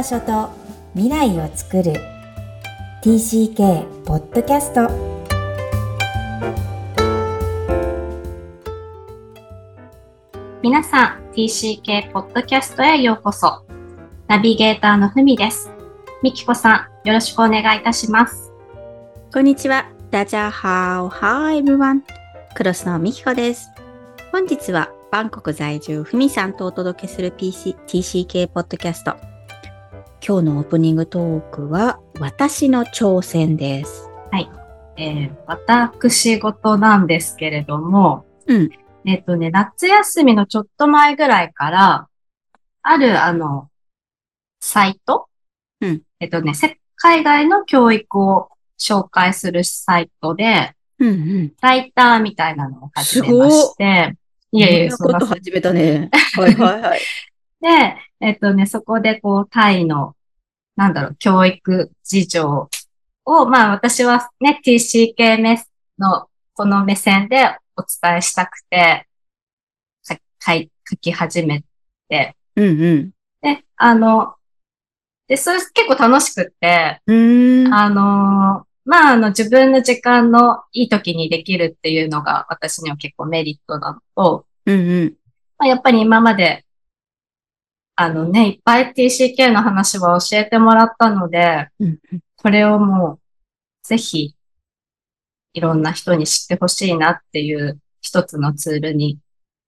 場所と未来を作る TCK ポッドキャスト皆さん、TCK ポッドキャストへようこそ。ナビゲーターのふみです。みきこさん、よろしくお願いいたします。こんにちは。ダジャーハオハイ everyone。クロスのみきこです。本日はバンコク在住ふみさんとお届けする PC TCK ポッドキャスト。今日のオープニングトークは私の挑戦です。えー、私事なんですけれども、うん。えっ、とね、夏休みのちょっと前ぐらいから、ある、あの、サイト？うん。えっ、とね、せ海外の教育を紹介するサイトで、うんうん。ライターみたいなのを始めまして、いえいえ、そんなそんなこと始めたね。はいはいはい。で、えっとね、そこでこう、タイの、なんだろう、教育事情を、まあ私はね、TCK 目のこの目線でお伝えしたくて、か書い書き始めて、うんうん。で、あの、で、それ結構楽しくって、うーん。あのまあ、あの、自分の時間のいい時にできるっていうのが私には結構メリットなのと、うんうん。まあ、やっぱり今まで、あのね、いっぱい TCK の話は教えてもらったので、これをもう、ぜひ、いろんな人に知ってほしいなっていう一つのツールに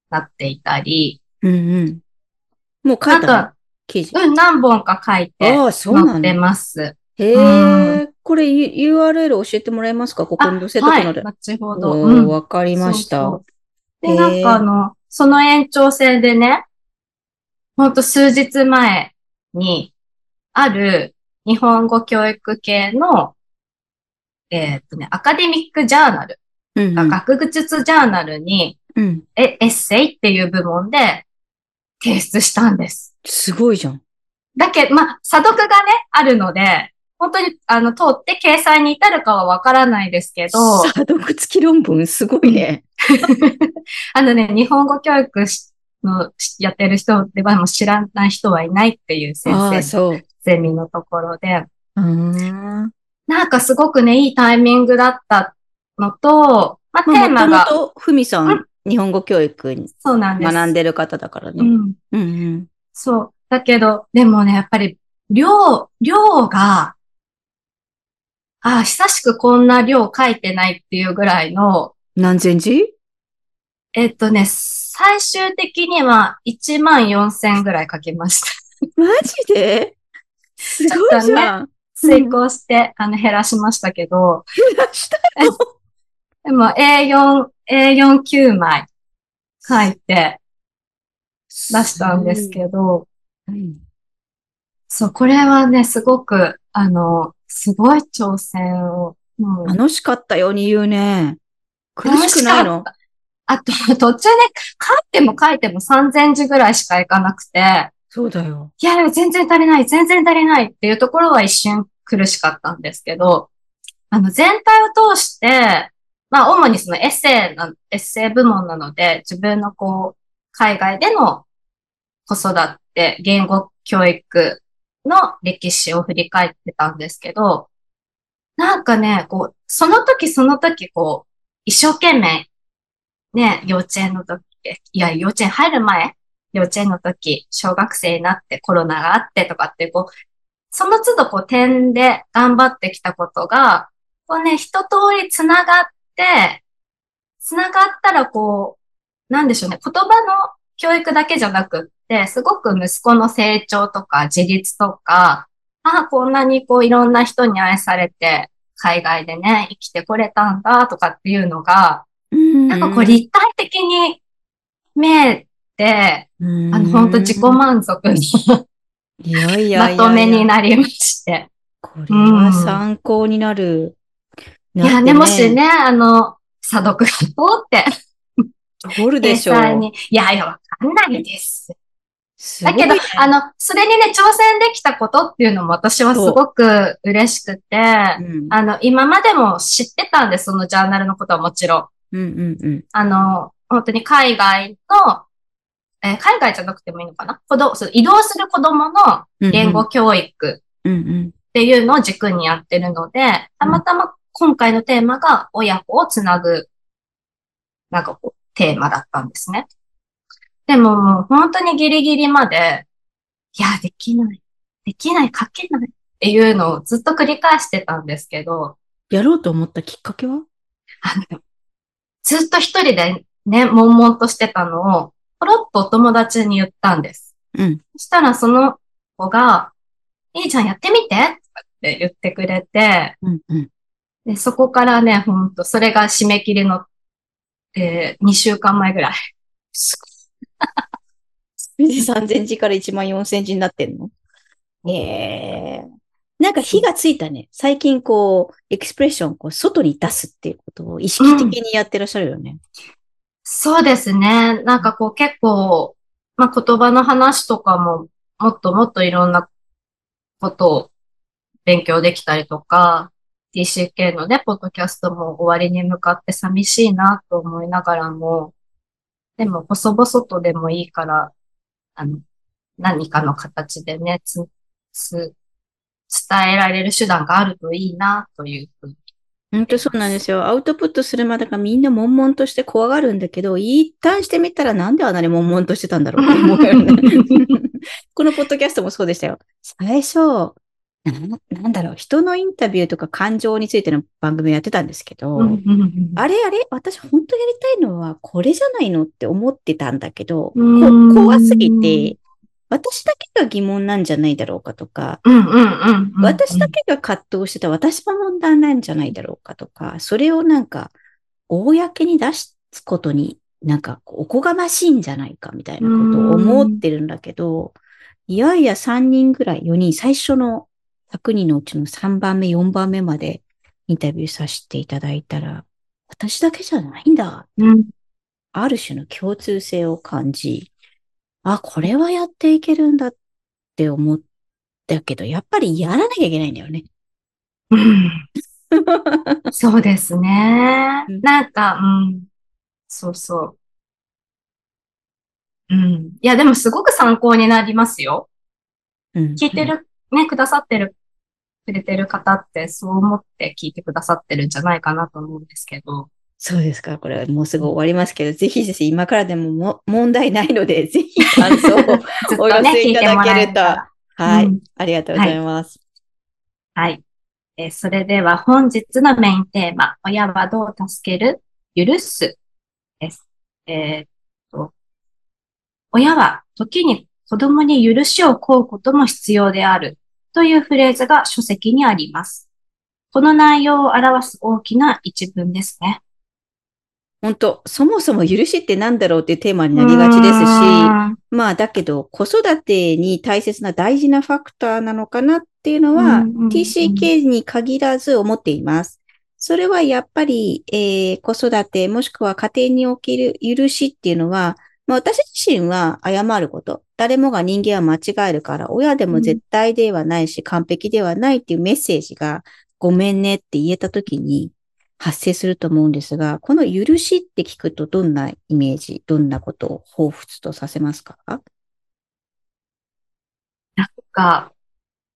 なっていたり、うんうん。もう書いた記事？うん、何本か書いてああ、そうな載って。ます。へうえ、これ U- URL 教えてもらえますか？ここに載せとくので。はい、後ほど。おうんかりました。そうそうで、なんかあの、その延長線でね、ほんと数日前に、ある日本語教育系の、えーっとね、アカデミックジャーナル、うんうん学術ジャーナルに、うん。えエッセイっていう部門で提出したんです。すごいじゃん。だけど、まあ、査読がね、あるので、本当に、あの、通って掲載に至るかはわからないですけど、査読付き論文？すごいね。あのね、日本語教育しのしやってる人ではもう知らない人はいないっていう先生、そう。ゼミのところで、うーん。なんかすごくね、いいタイミングだったのと、まあ、テーマが、もともと、ふみさうんん、日本語教育にそうなんです。学んでる方だからね。うん。うんうん。そう。だけど、でもね、やっぱり、量、量が、ああ、久しくこんな量書いてないっていうぐらいの、何千字えっとね、最終的には1万4千ぐらい書きました。マジで？すごいじゃん。遂行して、あの、減らしましたけど、減らした でも A4、A49 枚書いて出したんですけど、うんそう、これはね、すごく、あの、すごい挑戦を、もう楽しかったように言うね。苦しくないの？あと、途中で書いても書いても3000字ぐらいしかいかなくて、そうだよ。いや、でも全然足りない、全然足りないっていうところは一瞬苦しかったんですけど、あの、全体を通して、まあ、主にそのエッセイな、エッセイ部門なので、自分のこう、海外での子育て、言語教育の歴史を振り返ってたんですけど、なんかね、こう、その時その時こう、一生懸命、ね、幼稚園の時、いや、幼稚園入る前幼稚園の時、小学生になってコロナがあってとかって、こう、その都度こう点で頑張ってきたことが、こうね、一通り繋がって、繋がったらこう、なんでしょうね、言葉の教育だけじゃなくって、すごく息子の成長とか自立とか、ああ、こんなにこういろんな人に愛されて、海外でね、生きてこれたんだとかっていうのが、ななんかこう立体的に見えて、あの、本当自己満足のまとめになりまして。これは参考になる。いや、ね、もしね、あの、査読が通って、通るでしょ掲載に。いやいや、わかんないです。だけどあの、それにね、挑戦できたことっていうのも私はすごく嬉しくて、うん。あの、今までも知ってたんです、そのジャーナルのことはもちろん。うんうんうん。あの、本当に海外のえー海外じゃなくてもいいのかな？子供そう移動する子供の言語教育。っていうのを軸にやってるので、たまたま今回のテーマが親子をつなぐ、なんかこう、テーマだったんですね。でももう本当にギリギリまで、いや、できない。できない、書けないっていうのをずっと繰り返してたんですけど、やろうと思ったきっかけは？あの、ずっと一人でね、悶々としてたのを、ポロッとお友達に言ったんです。うん。そしたらその子が、いいじゃん、やってみてって言ってくれて、うんうん。で、そこからね、ほんと、それが締め切りの、えー、2週間前ぐらい。3000字から1万4000字になってんの？ええなんか火がついたね。最近こう、エクスプレッションこう外に出すっていうことを意識的にやってらっしゃるよね。そうですね。なんかこう結構、まあ、言葉の話とかも、もっともっといろんなことを勉強できたりとか、TCK のね、ポッドキャストも終わりに向かって寂しいなと思いながらも、でも細々とでもいいから、あの、何かの形でね、つ、つ、伝えられる手段があるといいなというふうに。本当そうなんですよ。アウトプットするまでがみんな悶々として怖がるんだけど、一旦してみたらなんであんなに悶々としてたんだろうって思うよね。このポッドキャストもそうでしたよ。最初、ななんだろう、人のインタビューとか感情についての番組をやってたんですけど、あれあれ私本当やりたいのはこれじゃないのって思ってたんだけど、怖すぎて、私だけが疑問なんじゃないだろうかとか。私だけが葛藤してた私の問題なんじゃないだろうかとか、それをなんか、公に出すことになんかおこがましいんじゃないかみたいなことを思ってるんだけど、いやいや3人ぐらい、4人、最初の100人のうちの3番目、4番目までインタビューさせていただいたら、私だけじゃないんだ。うんある種の共通性を感じ、あ、これはやっていけるんだって思ったけど、やっぱりやらなきゃいけないんだよね。うんそうですねうん。なんか、うん。そうそう。うん。いや、でもすごく参考になりますよ。うん聞いてる、ね、くださってる、くれてる方ってそう思って聞いてくださってるんじゃないかなと思うんですけど。そうですか。これはもうすぐ終わりますけど、ぜひぜひ今からでもも問題ないので、ぜひ感想を お寄せいただけると。らえたら。はい、うんありがとうございます。はい。えーそれでは本日のメインテーマ、親はどう助ける？許すです。えーっと、親は時に子供に許しを請うことも必要であるというフレーズが書籍にあります。この内容を表す大きな一文ですね。本当そもそも許しって何だろうっていうテーマになりがちですし、まあだけど子育てに大切な大事なファクターなのかなっていうのは、TCK に限らず思っています。それはやっぱり、えー子育てもしくは家庭における許しっていうのは、まあ、私自身は謝ること。誰もが人間は間違えるから、親でも絶対ではないし、完璧ではないっていうメッセージが、ごめんねって言えたときに発生すると思うんですが、この許しって聞くとどんなイメージ、どんなことを彷彿とさせますか？なんか、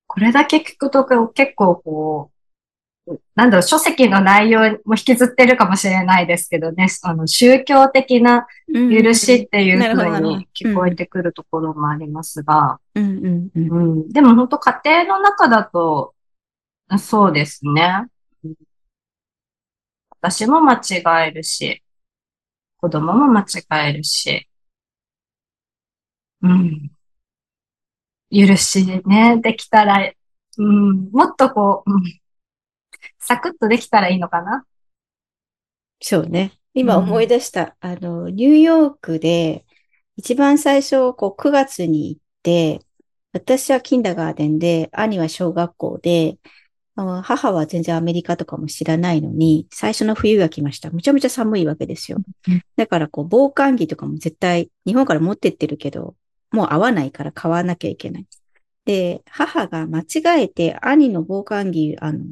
これだけ聞くと結構こう、なんだろう、書籍の内容も引きずってるかもしれないですけどね、あの、宗教的な許しっていうなるほどなるほど。風に聞こえてくるところもありますが、うん。うん。うん。うん、でも本当家庭の中だと、そうですね。うん私も間違えるし、子供も間違えるし、うん。許しね、できたら、うん、もっとこう、うん、サクッとできたらいいのかな？そうね。今うん思い出した、あの、ニューヨークで、一番最初、こう、9月に行って、私はキンダーガーデンで、兄は小学校で、母は全然アメリカとかも知らないのに、最初の冬が来ました。むちゃむちゃ寒いわけですようん。だから、こう、防寒着とかも絶対、日本から持ってってるけど、もう合わないから買わなきゃいけない。で、母が間違えて兄の防寒着、あの、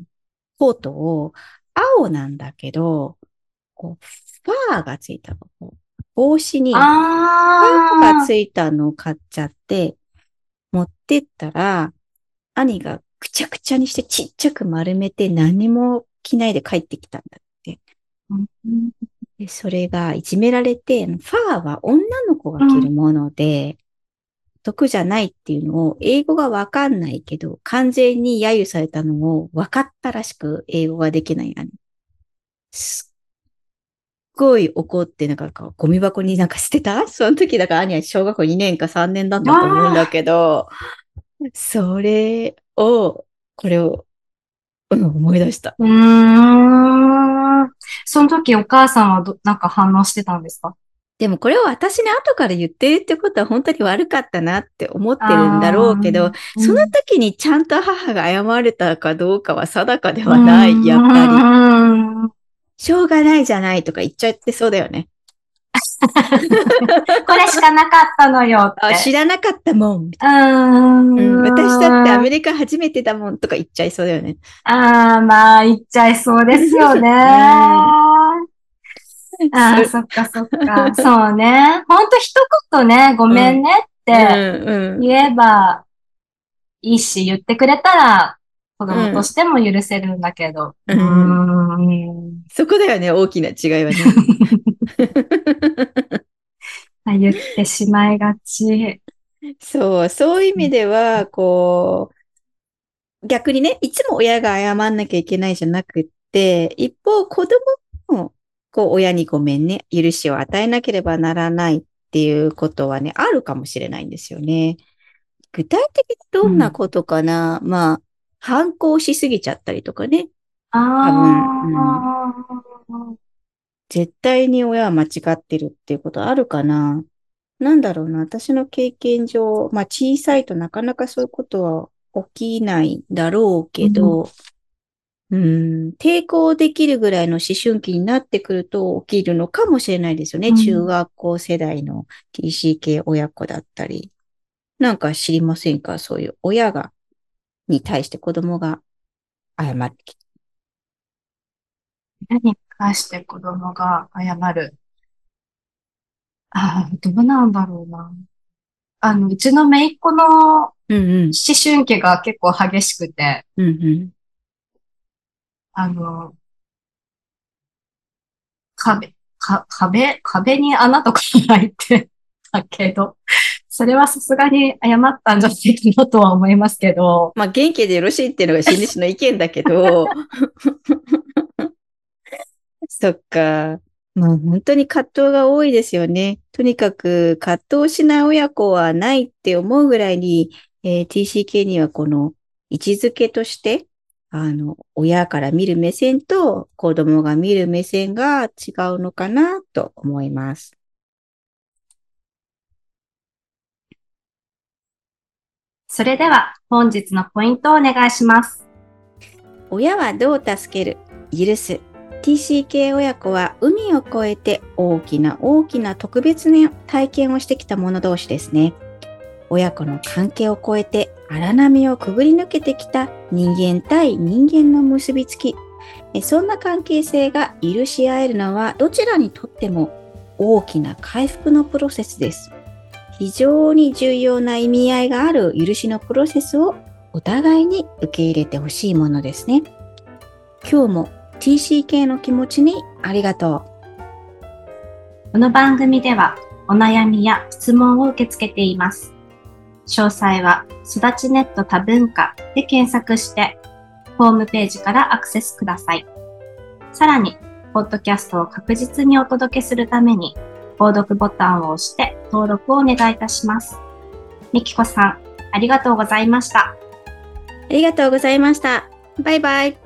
コートを青なんだけど、こう、ファーがついたの。帽子に、ああ。がついたのを買っちゃって、持ってったら、兄がくちゃくちゃにしてちっちゃく丸めて何も着ないで帰ってきたんだって。でそれがいじめられて、ファーは女の子が着るもので、得じゃないっていうのを英語がわかんないけど、完全に揶揄されたのを分かったらしく英語ができない兄。すっごい怒って、なんかゴミ箱になんか捨てた？その時だから兄は小学校2年か3年だったと思うんだけど、それを、これを、うん、思い出した。うーん。その時お母さんはど、なんか反応してたんですか？でもこれを私に後から言ってるってことは本当に悪かったなって思ってるんだろうけど、その時にちゃんと母が謝れたかどうかは定かではない、やっ。ぱり。しょうがないじゃないとか言っちゃってそうだよね。これしかなかったのよって。あ知らなかったもん。うーん。うん、私だってアメリカ初めてだもんとか言っちゃいそうだよね。ああ、まあ、言っちゃいそうですよね。ああ、そっかそっか。そうね。ほんと一言ね、ごめんねって。言えばいいし、言ってくれたら子供としても許せるんだけど。うんそこだよね、大きな違いはね。言ってしまいがち。そう、そういう意味では、こう、逆にね、いつも親が謝んなきゃいけないじゃなくって、一方、子供も、こう、親にごめんね、許しを与えなければならないっていうことはね、あるかもしれないんですよね。具体的にどんなことかな、まあ、反抗しすぎちゃったりとかね。ああ、絶対に親は間違ってるっていうことあるかななんだろうな。私の経験上、まあ小さいとなかなかそういうことは起きないだろうけど、うん、抵抗できるぐらいの思春期になってくると起きるのかもしれないですよね。うん中学校世代の TC 系親子だったり。なんか知りませんか？そういう親が、に対して子供が謝ってきた。何？に関して子供が謝る。ああ、どうなんだろうな。あの、うちの姪っ子のうんうん。思春期が結構激しくて、うんうん。あの、壁、か、壁、壁に穴とか開いて たけど、それはさすがに謝ったんじゃないかなとは思いますけど、まあ、元気でよろしいっていうのが心理師の意見だけど、そっか。もう本当に葛藤が多いですよね。とにかく葛藤しない親子はないって思うぐらいに、えー TCK にはこの位置づけとして、あの、親から見る目線と子供が見る目線が違うのかなと思います。それでは本日のポイントをお願いします。親はどう助ける？許す TCK 親子は海を越えて大きな大きな特別な体験をしてきた者同士ですね。親子の関係を超えて荒波をくぐり抜けてきた人間対人間の結びつき。そんな関係性が許し合えるのはどちらにとっても大きな回復のプロセスです。非常に重要な意味合いがある許しのプロセスをお互いに受け入れてほしいものですね。今日も TCK の気持ちにありがとこの番組ではお悩みや質問を受け付けています。詳細は育ちネット多文化で検索してホームページからアクセスください。さらに、ポッドキャストを確実にお届けするために、購読ボタンを押して登録をお願いいたします。みきこさん、ありがとうございました。う。ありがとうございました。バイバイ。